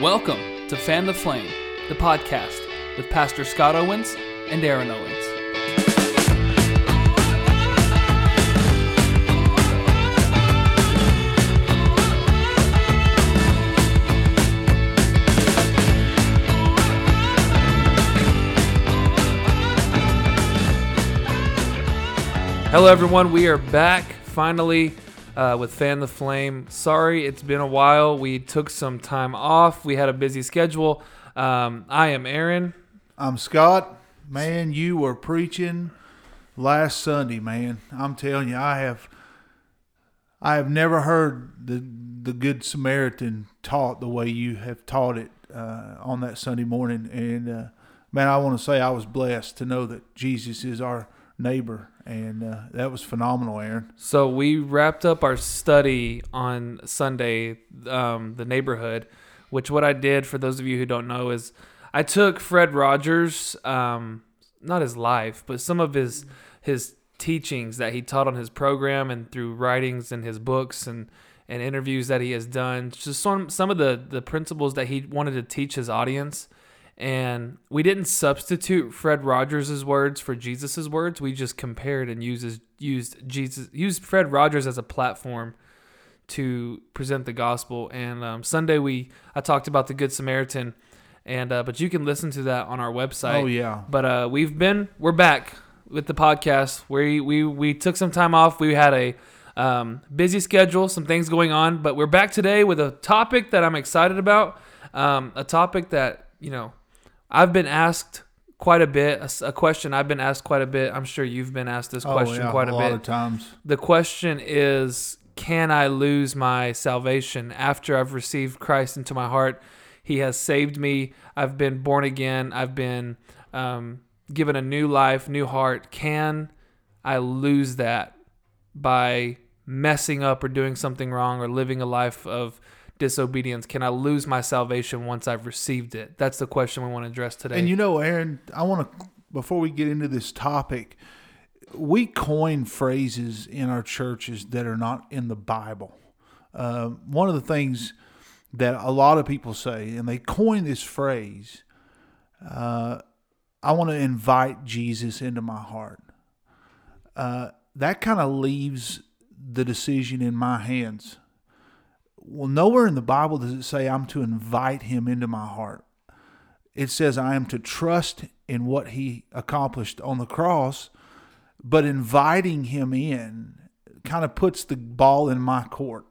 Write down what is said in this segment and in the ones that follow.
Welcome to Fan the Flame, the podcast with Pastor Scott Owens and Aaron Owens. Hello, everyone. We are back finally uh, with Fan the Flame. Sorry, it's been a while. We took some time off. We had a busy schedule. Um, I am Aaron. I'm Scott. Man, you were preaching last Sunday, man. I'm telling you, I have I have never heard the the Good Samaritan taught the way you have taught it uh, on that Sunday morning. And uh, man, I want to say I was blessed to know that Jesus is our neighbor, and uh, that was phenomenal, Aaron. So we wrapped up our study on Sunday, um, the neighborhood. Which what I did for those of you who don't know is I took Fred Rogers, um, not his life, but some of his his teachings that he taught on his program and through writings and his books and and interviews that he has done. Just some some of the the principles that he wanted to teach his audience. And we didn't substitute Fred Rogers' words for Jesus' words. We just compared and uses used Jesus used Fred Rogers as a platform to present the gospel. And um, Sunday we I talked about the Good Samaritan, and uh, but you can listen to that on our website. Oh, yeah. But uh, we've been we're back with the podcast. We we we took some time off. We had a um, busy schedule, some things going on, but we're back today with a topic that I'm excited about. Um, a topic that you know I've been asked quite a bit. a question I've been asked quite a bit. I'm sure you've been asked this question oh, yeah, quite a a, lot bit of times. the question is can I lose my salvation after I've received Christ into my heart? He has saved me. I've been born again. I've been um, given a new life, new heart. Can I lose that by messing up or doing something wrong or living a life of disobedience? Can I lose my salvation once I've received it? That's the question we want to address today. And you know, Aaron, I want to before we get into this topic, we coin phrases in our churches that are not in the Bible. Uh, one of the things that a lot of people say, and they coin this phrase, uh, I want to invite Jesus into my heart. Uh, that kind of leaves the decision in my hands. Well, nowhere in the Bible does it say I'm to invite him into my heart it says I am to trust in what he accomplished on the cross, but inviting him in kind of puts the ball in my court.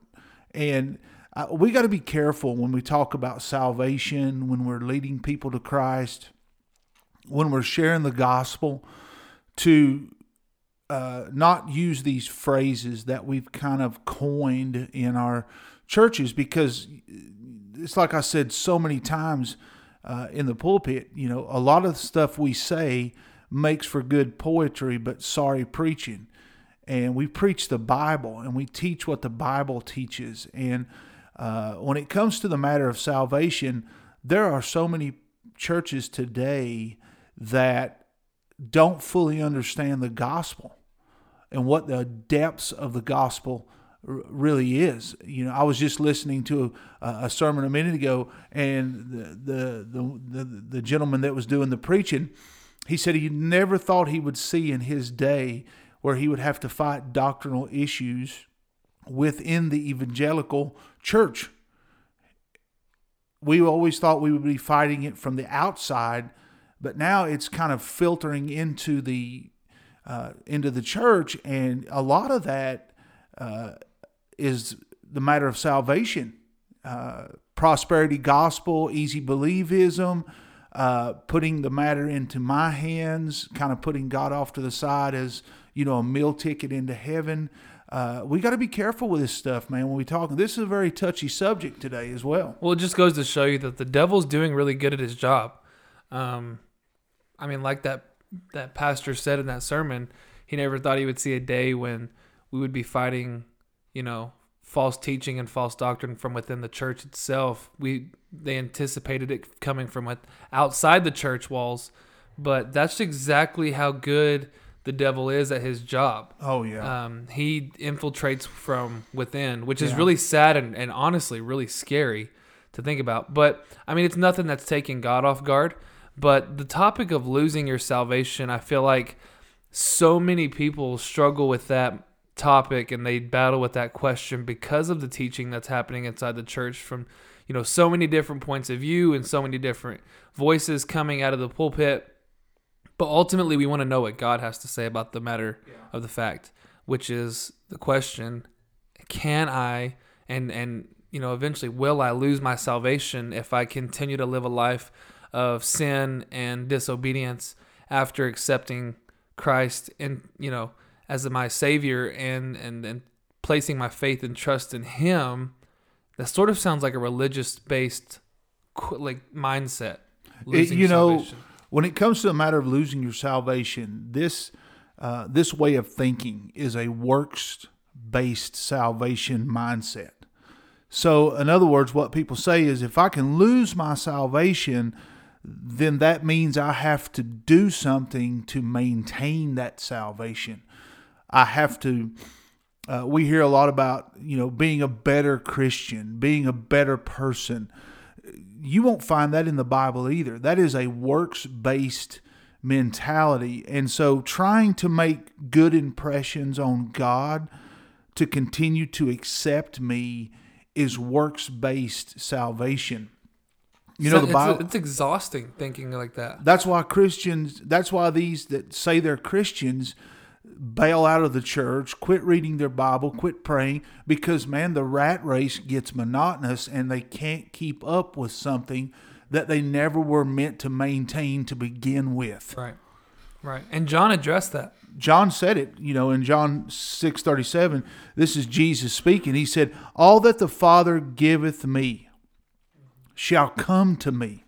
And uh, we got to be careful when we talk about salvation, when we're leading people to Christ, when we're sharing the gospel, to uh, not use these phrases that we've kind of coined in our churches because it's like I said so many times uh, in the pulpit, you know, a lot of stuff we say makes for good poetry, but sorry preaching. And we preach the Bible and we teach what the Bible teaches. And uh, when it comes to the matter of salvation, there are so many churches today that don't fully understand the gospel and what the depths of the gospel really is. You know, I was just listening to a, a sermon a minute ago, and the, the the the the gentleman that was doing the preaching, he said he never thought he would see in his day where he would have to fight doctrinal issues within the evangelical church. We always thought we would be fighting it from the outside, but now it's kind of filtering into the uh, into the church, and a lot of that uh, is the matter of salvation, uh, prosperity gospel, easy believism, uh, putting the matter into my hands, kind of putting God off to the side as you know a meal ticket into heaven. Uh, we got to be careful with this stuff, man. When we talk, this is a very touchy subject today as well. Well, it just goes to show you that the devil's doing really good at his job. Um, I mean, like that that pastor said in that sermon, he never thought he would see a day when we would be fighting, you know, false teaching and false doctrine from within the church itself. We they anticipated it coming from with- outside the church walls, but that's exactly how good the devil is at his job. Oh yeah, Um, he infiltrates from within, which is Yeah. really sad and, and honestly really scary to think about. But I mean, it's nothing that's taking God off guard. But the topic of losing your salvation, I feel like so many people struggle with that topic and they battle with that question because of the teaching that's happening inside the church from you know so many different points of view and so many different voices coming out of the pulpit but ultimately we want to know what god has to say about the matter yeah. of the fact which is the question can i and and you know eventually will i lose my salvation if i continue to live a life of sin and disobedience after accepting christ and you know as my savior and and and placing my faith and trust in him that sort of sounds like a religious based like mindset it, you know salvation. when it comes to a matter of losing your salvation this uh, this way of thinking is a works based salvation mindset so in other words what people say is if i can lose my salvation then that means i have to do something to maintain that salvation I have to. Uh, we hear a lot about you know being a better Christian, being a better person. You won't find that in the Bible either. That is a works based mentality, and so trying to make good impressions on God to continue to accept me is works based salvation. You know, the Bible. It's, it's, exhausting thinking like that. That's why Christians. That's why these that say they're Christians bail out of the church, quit reading their Bible, quit praying because man, the rat race gets monotonous and they can't keep up with something that they never were meant to maintain to begin with. Right. Right. And John addressed that. John said it, you know, in John 6:37, this is Jesus speaking. He said, "All that the Father giveth me shall come to me."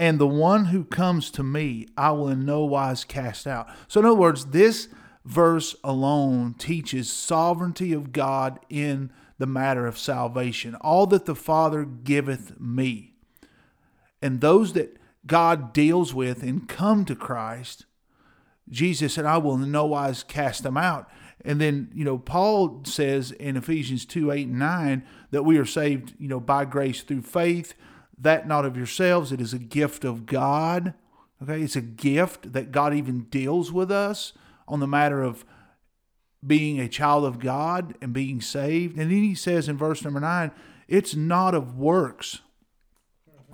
And the one who comes to me, I will in no wise cast out. So, in other words, this verse alone teaches sovereignty of God in the matter of salvation. All that the Father giveth me. And those that God deals with and come to Christ, Jesus said, I will in no wise cast them out. And then, you know, Paul says in Ephesians 2 8 and 9 that we are saved, you know, by grace through faith that not of yourselves, it is a gift of God. Okay, it's a gift that God even deals with us on the matter of being a child of God and being saved. And then he says in verse number nine, it's not of works.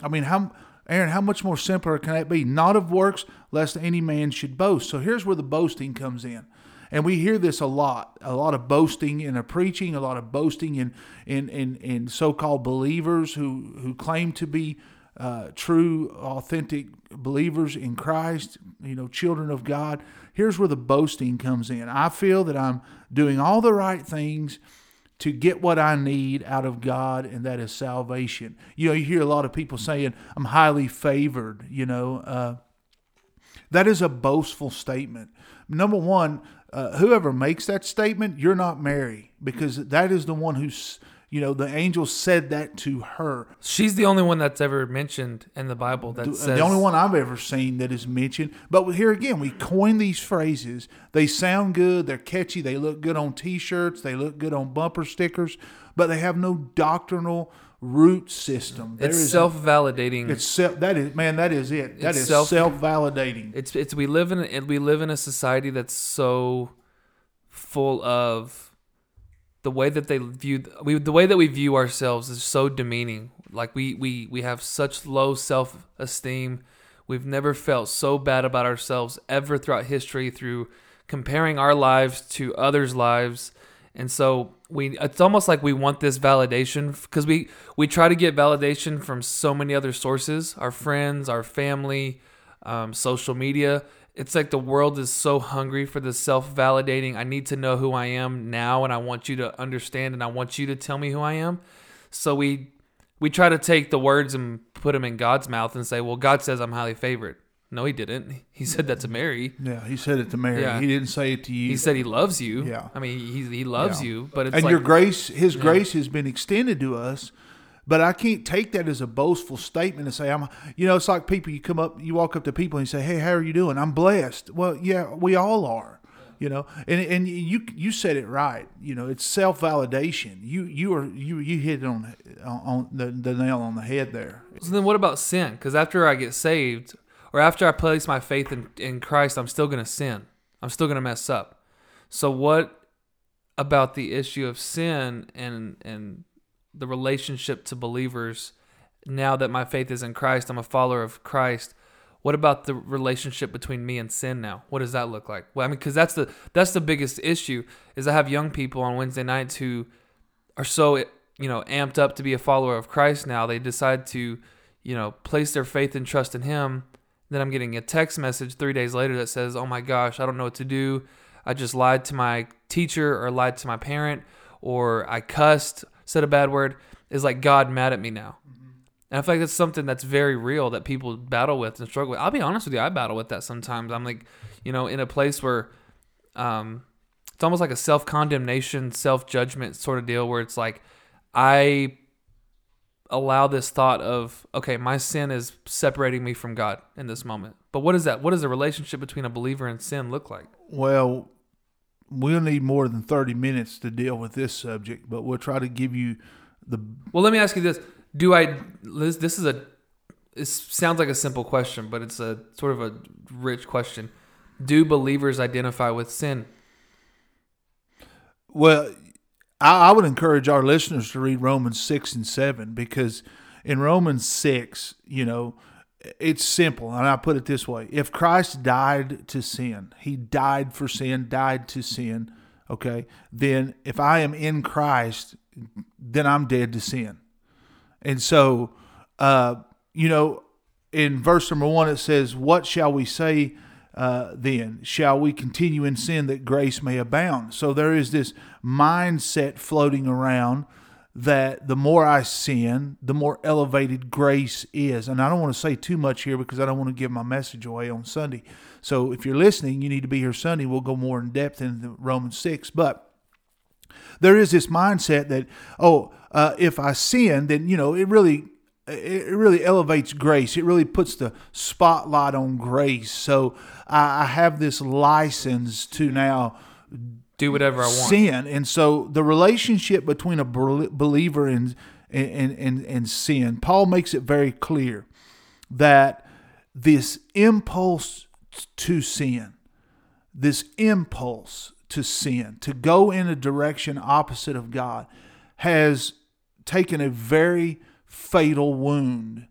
I mean, how Aaron, how much more simpler can that be? Not of works, lest any man should boast. So here's where the boasting comes in. And we hear this a lot, a lot of boasting in a preaching, a lot of boasting in in in, in so-called believers who who claim to be uh, true, authentic believers in Christ, you know, children of God. Here's where the boasting comes in. I feel that I'm doing all the right things to get what I need out of God, and that is salvation. You know, you hear a lot of people saying, I'm highly favored, you know. Uh, that is a boastful statement. Number one, uh, whoever makes that statement, you're not Mary because that is the one who's, you know, the angel said that to her. She's the only one that's ever mentioned in the Bible that the, says. The only one I've ever seen that is mentioned. But here again, we coin these phrases. They sound good, they're catchy, they look good on t shirts, they look good on bumper stickers, but they have no doctrinal root system. There it's self validating. It's self. That is man. That is it. That is self validating. It's it's we live in we live in a society that's so full of the way that they view we the way that we view ourselves is so demeaning. Like we we we have such low self esteem. We've never felt so bad about ourselves ever throughout history through comparing our lives to others' lives. And so we it's almost like we want this validation because we we try to get validation from so many other sources our friends our family um, social media. It's like the world is so hungry for the self-validating i need to know who i am now and i want you to understand and i want you to tell me who i am. So we we try to take the words and put them in god's mouth and say well god says i'm highly favored no, he didn't. He said that to Mary. Yeah, he said it to Mary. Yeah. He didn't say it to you. He said he loves you. Yeah. I mean, he he loves yeah. you, but it's and like, your grace, his yeah. grace has been extended to us. But I can't take that as a boastful statement and say I'm. You know, it's like people. You come up, you walk up to people and you say, "Hey, how are you doing?" I'm blessed. Well, yeah, we all are. You know, and and you you said it right. You know, it's self validation. You you are you you hit it on on the, the nail on the head there. So then, what about sin? Because after I get saved, or after I place my faith in, in Christ, I'm still going to sin. I'm still going to mess up. So, what about the issue of sin and and the relationship to believers? Now that my faith is in Christ, I'm a follower of Christ. What about the relationship between me and sin now? What does that look like? Well, I mean, because that's the that's the biggest issue. Is I have young people on Wednesday nights who are so you know amped up to be a follower of Christ now. They decide to you know place their faith and trust in Him. Then I'm getting a text message three days later that says, "Oh my gosh, I don't know what to do. I just lied to my teacher or lied to my parent or I cussed, said a bad word." Is like God mad at me now? And I feel like that's something that's very real that people battle with and struggle with. I'll be honest with you, I battle with that sometimes. I'm like, you know, in a place where um, it's almost like a self condemnation, self judgment sort of deal where it's like, I allow this thought of, okay, my sin is separating me from God in this moment. But what is that? What does the relationship between a believer and sin look like? Well, we'll need more than 30 minutes to deal with this subject, but we'll try to give you the. Well, let me ask you this do I this, this is a it sounds like a simple question, but it's a sort of a rich question. Do believers identify with sin? Well, I, I would encourage our listeners to read Romans six and seven because in Romans six, you know, it's simple, and I put it this way: If Christ died to sin, He died for sin, died to sin. Okay, then if I am in Christ, then I'm dead to sin. And so, uh, you know, in verse number one, it says, What shall we say uh, then? Shall we continue in sin that grace may abound? So there is this mindset floating around that the more I sin, the more elevated grace is. And I don't want to say too much here because I don't want to give my message away on Sunday. So if you're listening, you need to be here Sunday. We'll go more in depth into Romans 6. But there is this mindset that, oh, uh, if I sin, then you know it really it really elevates grace. It really puts the spotlight on grace. So I, I have this license to now do whatever I want. Sin, and so the relationship between a believer and and and, and sin, Paul makes it very clear that this impulse to sin, this impulse to sin, to go in a direction opposite of God, has taken a very fatal wound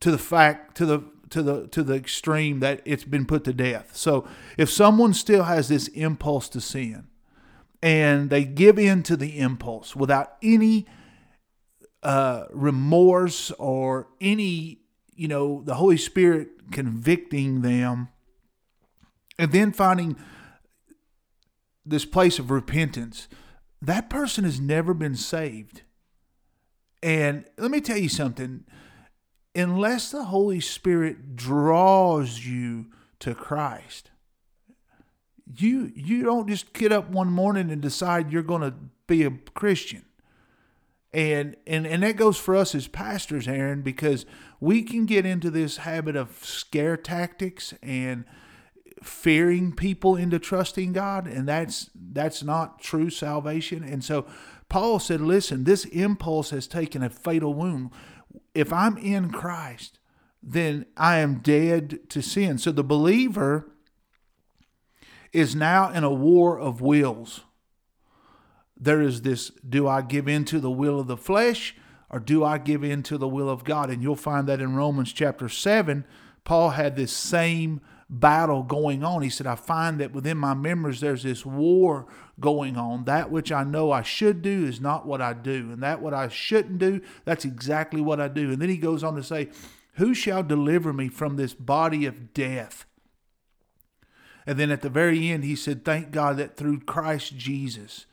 to the fact to the to the to the extreme that it's been put to death. So if someone still has this impulse to sin and they give in to the impulse without any uh, remorse or any you know the Holy Spirit convicting them and then finding this place of repentance, that person has never been saved. And let me tell you something unless the Holy Spirit draws you to Christ, you you don't just get up one morning and decide you're going to be a Christian. And, and and that goes for us as pastors, Aaron, because we can get into this habit of scare tactics and fearing people into trusting God, and that's that's not true salvation. And so Paul said, listen, this impulse has taken a fatal wound. If I'm in Christ, then I am dead to sin. So the believer is now in a war of wills. There is this do I give in to the will of the flesh or do I give in to the will of God? And you'll find that in Romans chapter 7, Paul had this same battle going on. He said, I find that within my members there's this war going on. That which I know I should do is not what I do. And that what I shouldn't do, that's exactly what I do. And then he goes on to say, Who shall deliver me from this body of death? And then at the very end, he said, Thank God that through Christ Jesus.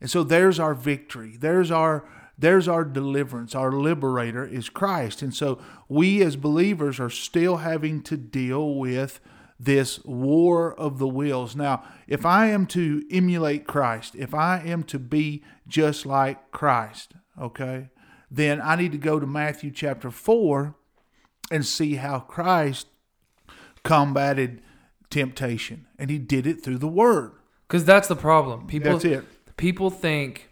And so there's our victory. There's our there's our deliverance. Our liberator is Christ. And so we as believers are still having to deal with this war of the wills. Now, if I am to emulate Christ, if I am to be just like Christ, okay, then I need to go to Matthew chapter 4 and see how Christ combated temptation, and he did it through the word. Because that's the problem. People That's it. people think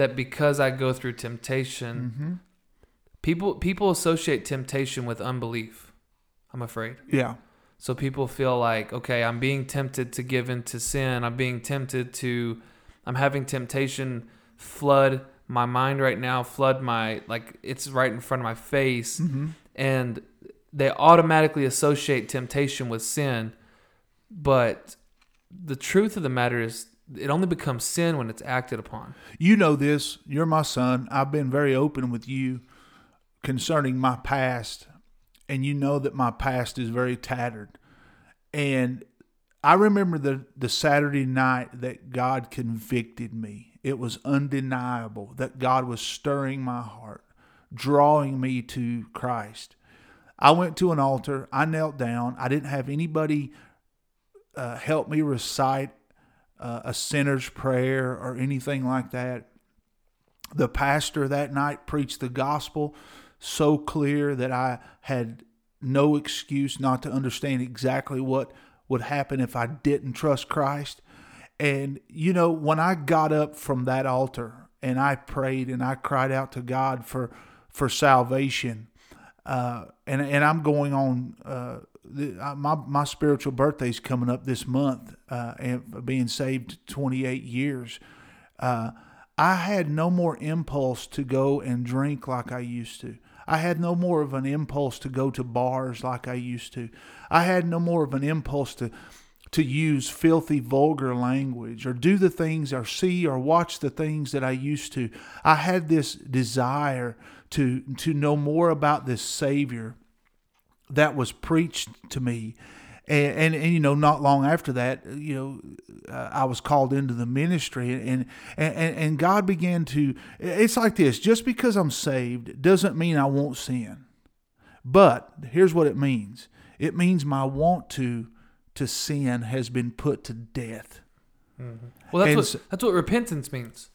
that because I go through temptation, Mm-hmm. people people associate temptation with unbelief. I'm afraid. Yeah. So people feel like, okay, I'm being tempted to give into sin. I'm being tempted to, I'm having temptation flood my mind right now, flood my, like, it's right in front of my face. Mm-hmm. And they automatically associate temptation with sin. But the truth of the matter is, it only becomes sin when it's acted upon. You know this. You're my son. I've been very open with you concerning my past, and you know that my past is very tattered. And I remember the, the Saturday night that God convicted me. It was undeniable that God was stirring my heart, drawing me to Christ. I went to an altar. I knelt down. I didn't have anybody uh, help me recite uh, a sinner's prayer or anything like that. The pastor that night preached the gospel so clear that I had no excuse not to understand exactly what would happen if I didn't trust Christ. And, you know, when I got up from that altar and I prayed and I cried out to God for, for salvation, uh, and, and I'm going on, uh, the, uh, my, my spiritual birthday's coming up this month, uh, and being saved 28 years. Uh, I had no more impulse to go and drink like I used to. I had no more of an impulse to go to bars like I used to. I had no more of an impulse to to use filthy vulgar language or do the things or see or watch the things that I used to. I had this desire to to know more about this savior that was preached to me. And, and, and you know, not long after that, you know, uh, I was called into the ministry, and, and and God began to. It's like this: just because I'm saved doesn't mean I won't sin. But here's what it means: it means my want to to sin has been put to death. Well, that's And what that's what repentance means.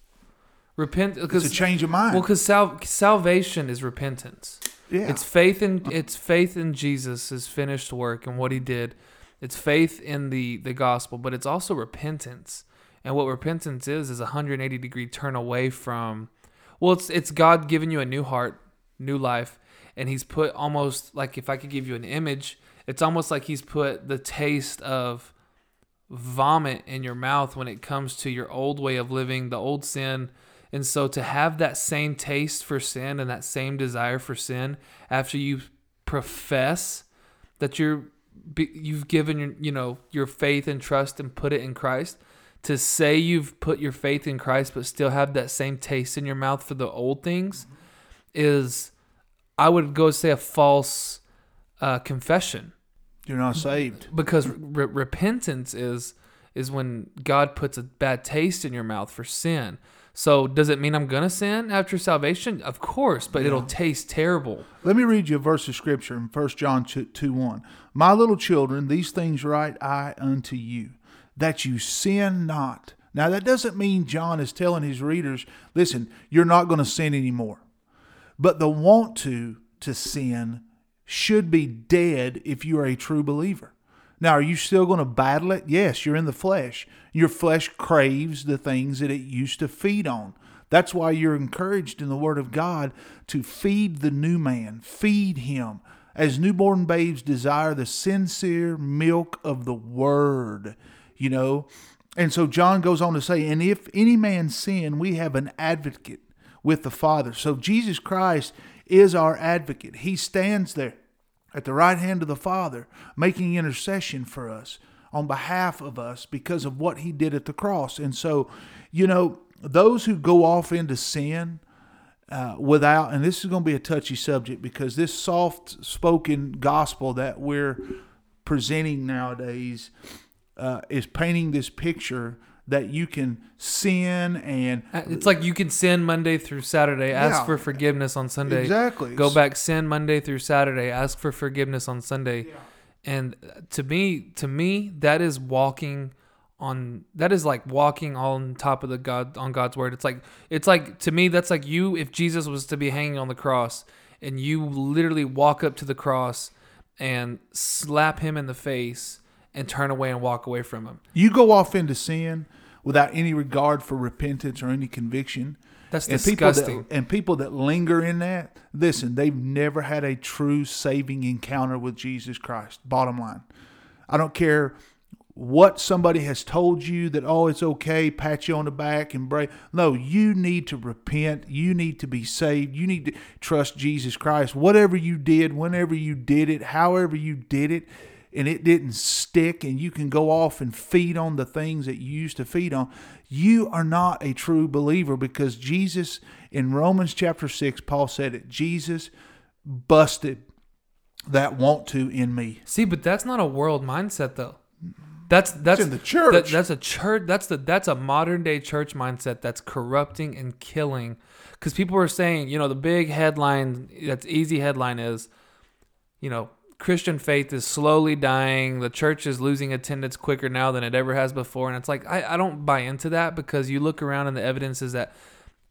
Repent It's a because change of mind. well, because sal- salvation is repentance. yeah, It's faith in it's faith in Jesus' finished work and what he did. It's faith in the the gospel, but it's also repentance. And what repentance is is a 180 degree turn away from well, it's it's God giving you a new heart, new life, and he's put almost like if I could give you an image, it's almost like he's put the taste of vomit in your mouth when it comes to your old way of living, the old sin. And so to have that same taste for sin and that same desire for sin after you profess that you're you've given your you know your faith and trust and put it in Christ to say you've put your faith in Christ but still have that same taste in your mouth for the old things is I would go say a false uh, confession you're not saved. because re- repentance is is when God puts a bad taste in your mouth for sin. So does it mean I'm gonna sin after salvation? Of course, but it'll taste terrible. Let me read you a verse of scripture in 1 John 2, 2 1. My little children, these things write I unto you, that you sin not. Now, that doesn't mean John is telling his readers, listen, you're not going to sin anymore. But the want to to sin should be dead if you are a true believer. Now, are you still going to battle it? Yes, you're in the flesh. Your flesh craves the things that it used to feed on. That's why you're encouraged in the Word of God to feed the new man, feed him, as newborn babes desire the sincere milk of the Word, you know. And so John goes on to say, And if any man sin, we have an advocate with the Father. So Jesus Christ is our advocate. He stands there at the right hand of the Father, making intercession for us on behalf of us because of what he did at the cross. And so, you know, those who go off into sin uh, without, and this is going to be a touchy subject because this soft spoken gospel that we're presenting nowadays uh, is painting this picture that you can sin and Uh, It's like you can sin Monday through Saturday, ask Yeah. for forgiveness on Sunday. exactly Go back, sin Monday through Saturday, ask for forgiveness on Sunday. And to me, to me, that is walking on that is like walking on top of the God on God's word. It's like it's like to me that's like you if Jesus was to be hanging on the cross and you literally walk up to the cross and slap him in the face and turn away and walk away from him. You go off into sin without any regard for repentance or any conviction. That's And disgusting. people, that, and people that linger in that, listen, they've never had a true saving encounter with Jesus Christ. Bottom line. I don't care what somebody has told you that, oh, it's okay, pat you on the back and break. No, you need to repent. You need to be saved. You need to trust Jesus Christ. Whatever you did, whenever you did it, however you did it, and it didn't stick, and you can go off and feed on the things that you used to feed on, you are not a true believer because Jesus, in Romans chapter 6, Paul said it, Jesus busted that want to in me. See, but that's not a world mindset though. That's that's in the church. that- that's a church. That's the that's a modern day church mindset that's corrupting and killing. Because people are saying, you know, the big headline that's easy headline is, you know, Christian faith is slowly dying. The church is losing attendance quicker now than it ever has before. And it's like I, I don't buy into that because you look around and the evidence is that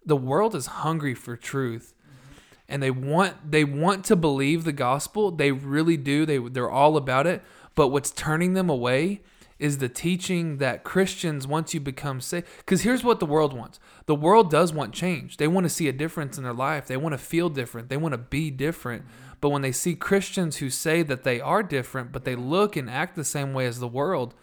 the world is hungry for truth. And they want they want to believe the gospel. They really do. They they're all about it. But what's turning them away is the teaching that Christians once you become saved cuz here's what the world wants. The world does want change. They want to see a difference in their life. They want to feel different. They want to be different but when they see Christians who say that they are different but they look and act the same way as the world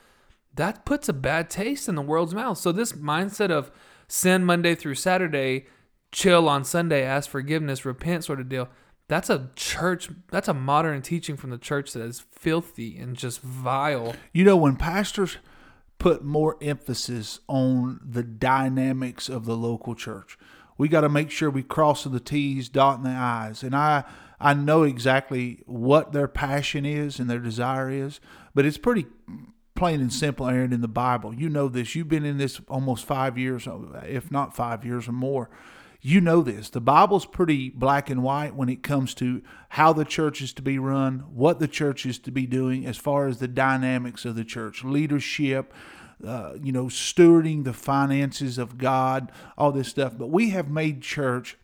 that puts a bad taste in the world's mouth. So this mindset of sin Monday through Saturday, chill on Sunday, ask forgiveness, repent sort of deal. That's a church. That's a modern teaching from the church that is filthy and just vile. You know, when pastors put more emphasis on the dynamics of the local church, we got to make sure we cross the T's, dotting the I's. And I, I know exactly what their passion is and their desire is, but it's pretty plain and simple, Aaron, in the Bible. You know this. You've been in this almost five years, if not five years or more. You know this. The Bible's pretty black and white when it comes to how the church is to be run, what the church is to be doing as far as the dynamics of the church, leadership, uh, you know, stewarding the finances of God, all this stuff. But we have made church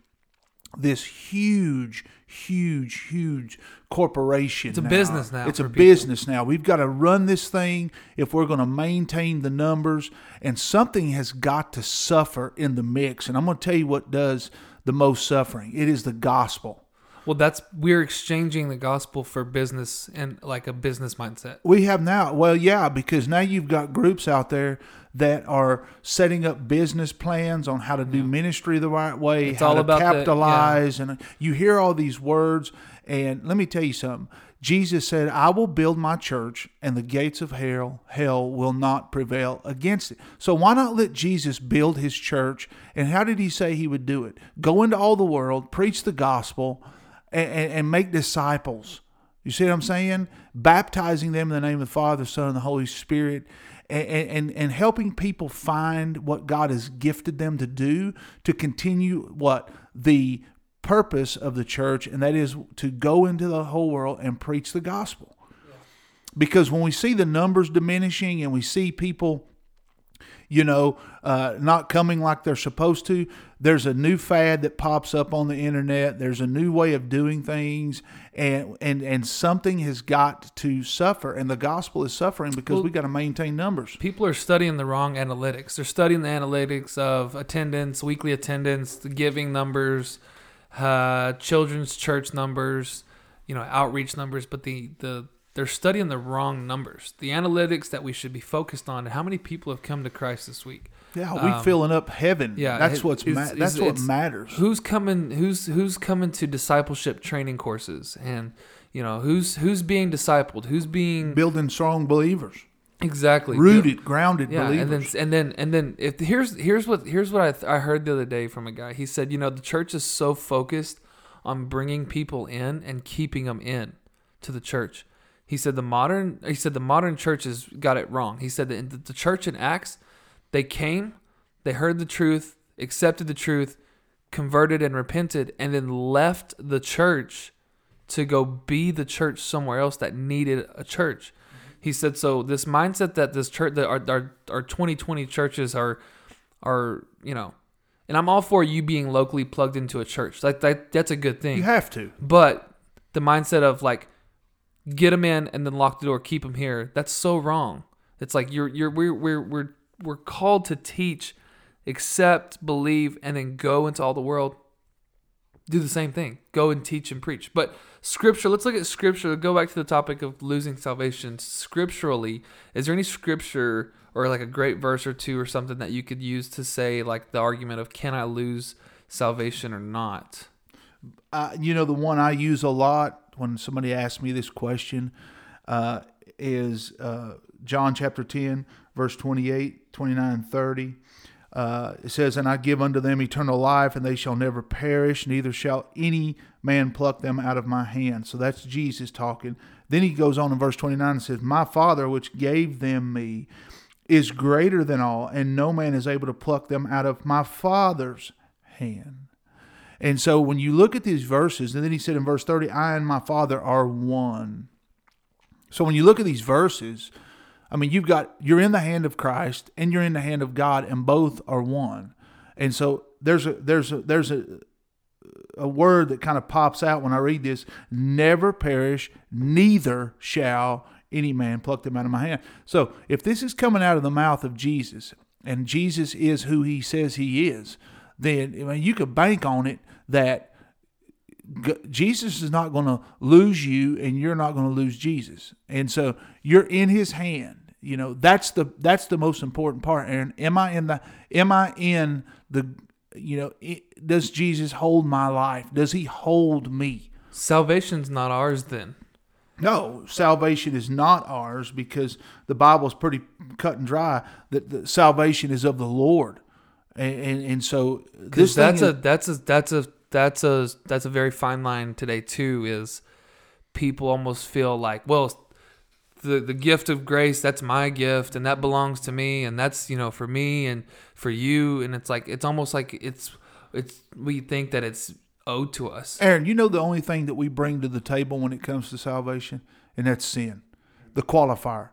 this huge, huge, huge corporation. It's a business now It's a people. business now. We've got to run this thing if we're going to maintain the numbers, and something has got to suffer in the mix. And I'm going to tell you what does the most suffering. It is the gospel. Well, that's we're exchanging the gospel for business and like a business mindset. We have now, well, yeah, because now you've got groups out there that are setting up business plans on how to do ministry the right way, It's how to about the- capitalize, and you hear all these words. And let me tell you something. Jesus said, "I will build my church, and the gates of hell hell will not prevail against it." So why not let Jesus build His church? And how did He say He would do it? Go into all the world, preach the gospel, and, and, and make disciples. You see what I'm saying? Baptizing them in the name of the Father, Son, and the Holy Spirit, and, and, and helping people find what God has gifted them to do to continue what? The purpose of the church, and that is to go into the whole world and preach the gospel. Because when we see the numbers diminishing and we see people you know, uh, not coming like they're supposed to. There's a new fad that pops up on the internet. There's a new way of doing things, and and and something has got to suffer, and the gospel is suffering because Well- we got to maintain numbers. People are studying the wrong analytics. They're studying the analytics of attendance, weekly attendance, the giving numbers, uh, children's church numbers, you know, outreach numbers. But the the they're studying the wrong numbers. The analytics that we should be focused on. How many people have come to Christ this week? Yeah, we Um, filling up heaven. yeah, that's what's ma- it's- that's it's- what matters. Who's coming? Who's who's coming to discipleship training courses? And you know, who's who's being discipled? Who's being Building strong believers, exactly rooted, grounded Yeah, and then believers. and then and then if here's here's what here's what I th- I heard the other day from a guy. He said, you know, the church is so focused on bringing people in and keeping them in to the church. He said the modern he said the modern churches got it wrong. He said that in the, the church in Acts, they came, they heard the truth, accepted the truth, converted and repented, and then left the church to go be the church somewhere else that needed a church. He said so. This mindset that this church, that our, our our 2020 churches are, are you know, and I'm all for you being locally plugged into a church. Like that, that's a good thing. you have to. But the mindset of like get them in and then lock the door, keep them here. That's so wrong. It's like you're you're we're we're we're we're called to teach, accept, believe, and then go into all the world. Do the same thing. Go and teach and preach. But scripture, let's look at scripture. Go back to the topic of losing salvation. Scripturally, is there any scripture or like a great verse or two or something that you could use to say like the argument of can I lose salvation or not? Uh, you know, the one I use a lot when somebody asks me this question uh, is uh, John chapter 10, verse 28, 29, 30. Uh, it says, And I give unto them eternal life, and they shall never perish, neither shall any man pluck them out of my hand. So that's Jesus talking. Then he goes on in verse 29 and says, My Father, which gave them me, is greater than all, and no man is able to pluck them out of my Father's hand. And so when you look at these verses, and then he said in verse 30, I and my Father are one. So when you look at these verses, I mean, you've got, you're in the hand of Christ and you're in the hand of God, and both are one. And so there's a, there's a, there's a, a word that kind of pops out when I read this never perish, neither shall any man pluck them out of my hand. So if this is coming out of the mouth of Jesus, and Jesus is who he says he is, then I mean, you could bank on it that Jesus is not going to lose you, and you're not going to lose Jesus. And so you're in His hand. You know that's the that's the most important part. And am I in the am I in the you know it, does Jesus hold my life? Does He hold me? Salvation's not ours then. No, salvation is not ours because the Bible is pretty cut and dry that the salvation is of the Lord. And, and, and so this that's a that's a that's a that's a that's a very fine line today too. Is people almost feel like well the the gift of grace that's my gift and that belongs to me and that's you know for me and for you and it's like it's almost like it's it's we think that it's owed to us. Aaron, you know the only thing that we bring to the table when it comes to salvation, and that's sin, the qualifier.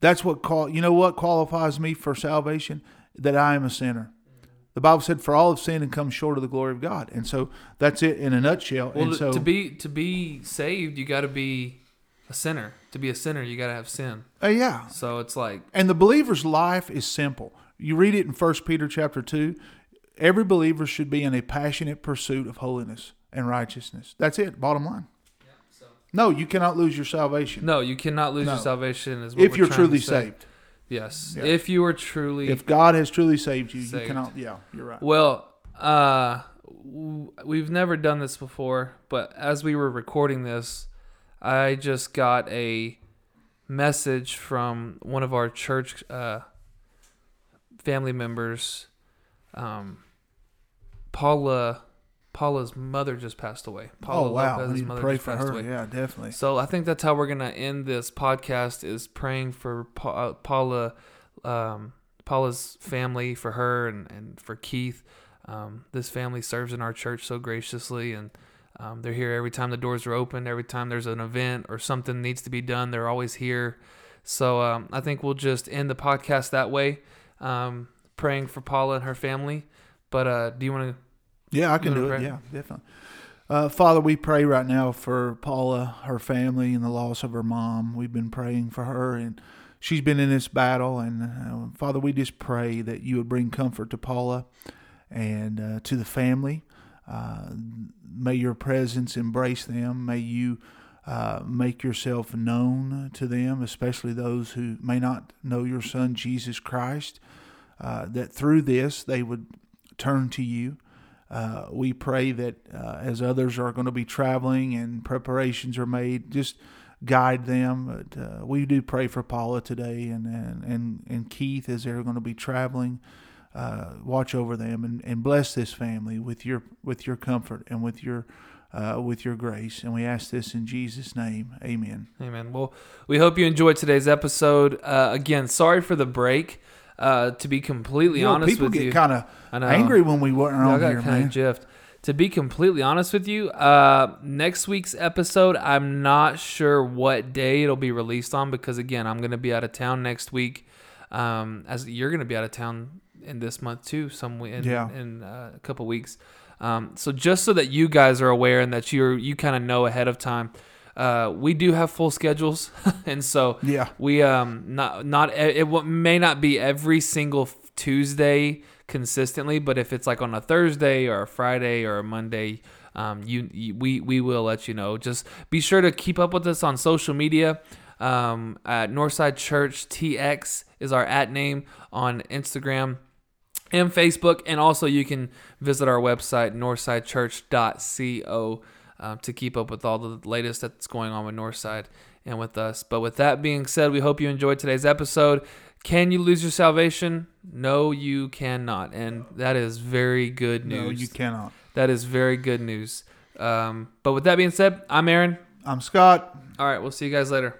That's what call you know what qualifies me for salvation that I am a sinner. The Bible said, "For all have sinned and come short of the glory of God," and so that's it in a nutshell. Well, and so to be to be saved, you got to be a sinner. To be a sinner, you got to have sin. Uh, yeah. So it's like, and the believer's life is simple. You read it in First Peter chapter two. Every believer should be in a passionate pursuit of holiness and righteousness. That's it. Bottom line. No, you cannot lose your salvation. No, you cannot lose no. your salvation. Is if you're truly saved. Yes, yeah. if you are truly, if God has truly saved you, saved. you cannot. Yeah, you're right. Well, uh, we've never done this before, but as we were recording this, I just got a message from one of our church uh, family members. Um, Paula Paula's mother just passed away. Paula oh wow! Lopez's pray for her. Away. Yeah, definitely. So I think that's how we're gonna end this podcast: is praying for pa- uh, Paula, um, Paula's family, for her, and and for Keith. Um, this family serves in our church so graciously, and um, they're here every time the doors are open. Every time there's an event or something needs to be done, they're always here. So um, I think we'll just end the podcast that way, um, praying for Paula and her family. But uh, do you want to? Yeah, I can do it. Yeah, definitely. Uh, Father, we pray right now for Paula, her family, and the loss of her mom. We've been praying for her, and she's been in this battle. And uh, Father, we just pray that you would bring comfort to Paula and uh, to the family. Uh, may your presence embrace them. May you uh, make yourself known to them, especially those who may not know your Son, Jesus Christ. Uh, that through this they would turn to you. Uh, we pray that uh, as others are going to be traveling and preparations are made, just guide them. But uh, we do pray for Paula today and, and, and, and Keith as they're going to be traveling. Uh, watch over them and, and bless this family with your with your comfort and with your uh, with your grace. And we ask this in Jesus' name. Amen. Amen. Well, we hope you enjoyed today's episode. Uh, again, sorry for the break. Uh, to be completely you know, honest with you, kind of angry when we weren't on here, man. To be completely honest with you, uh, next week's episode, I'm not sure what day it'll be released on because again, I'm going to be out of town next week. Um, as you're going to be out of town in this month too, some in, yeah. in uh, a couple weeks. Um, so just so that you guys are aware and that you're you kind of know ahead of time, uh, we do have full schedules, and so Yeah. we um not not it may not be every single Tuesday consistently, but if it's like on a Thursday or a Friday or a Monday, um, you, you we we will let you know. Just be sure to keep up with us on social media. Um, at Northside Church TX is our at name on Instagram and Facebook, and also you can visit our website northsidechurch.co uh, to keep up with all the latest that's going on with Northside and with us. But with that being said, we hope you enjoyed today's episode. Can you lose your salvation? No, you cannot, and that is very good news. No, you cannot. That is very good news. Um, but with that being said, I'm Aaron. I'm Scott. All right, we'll see you guys later.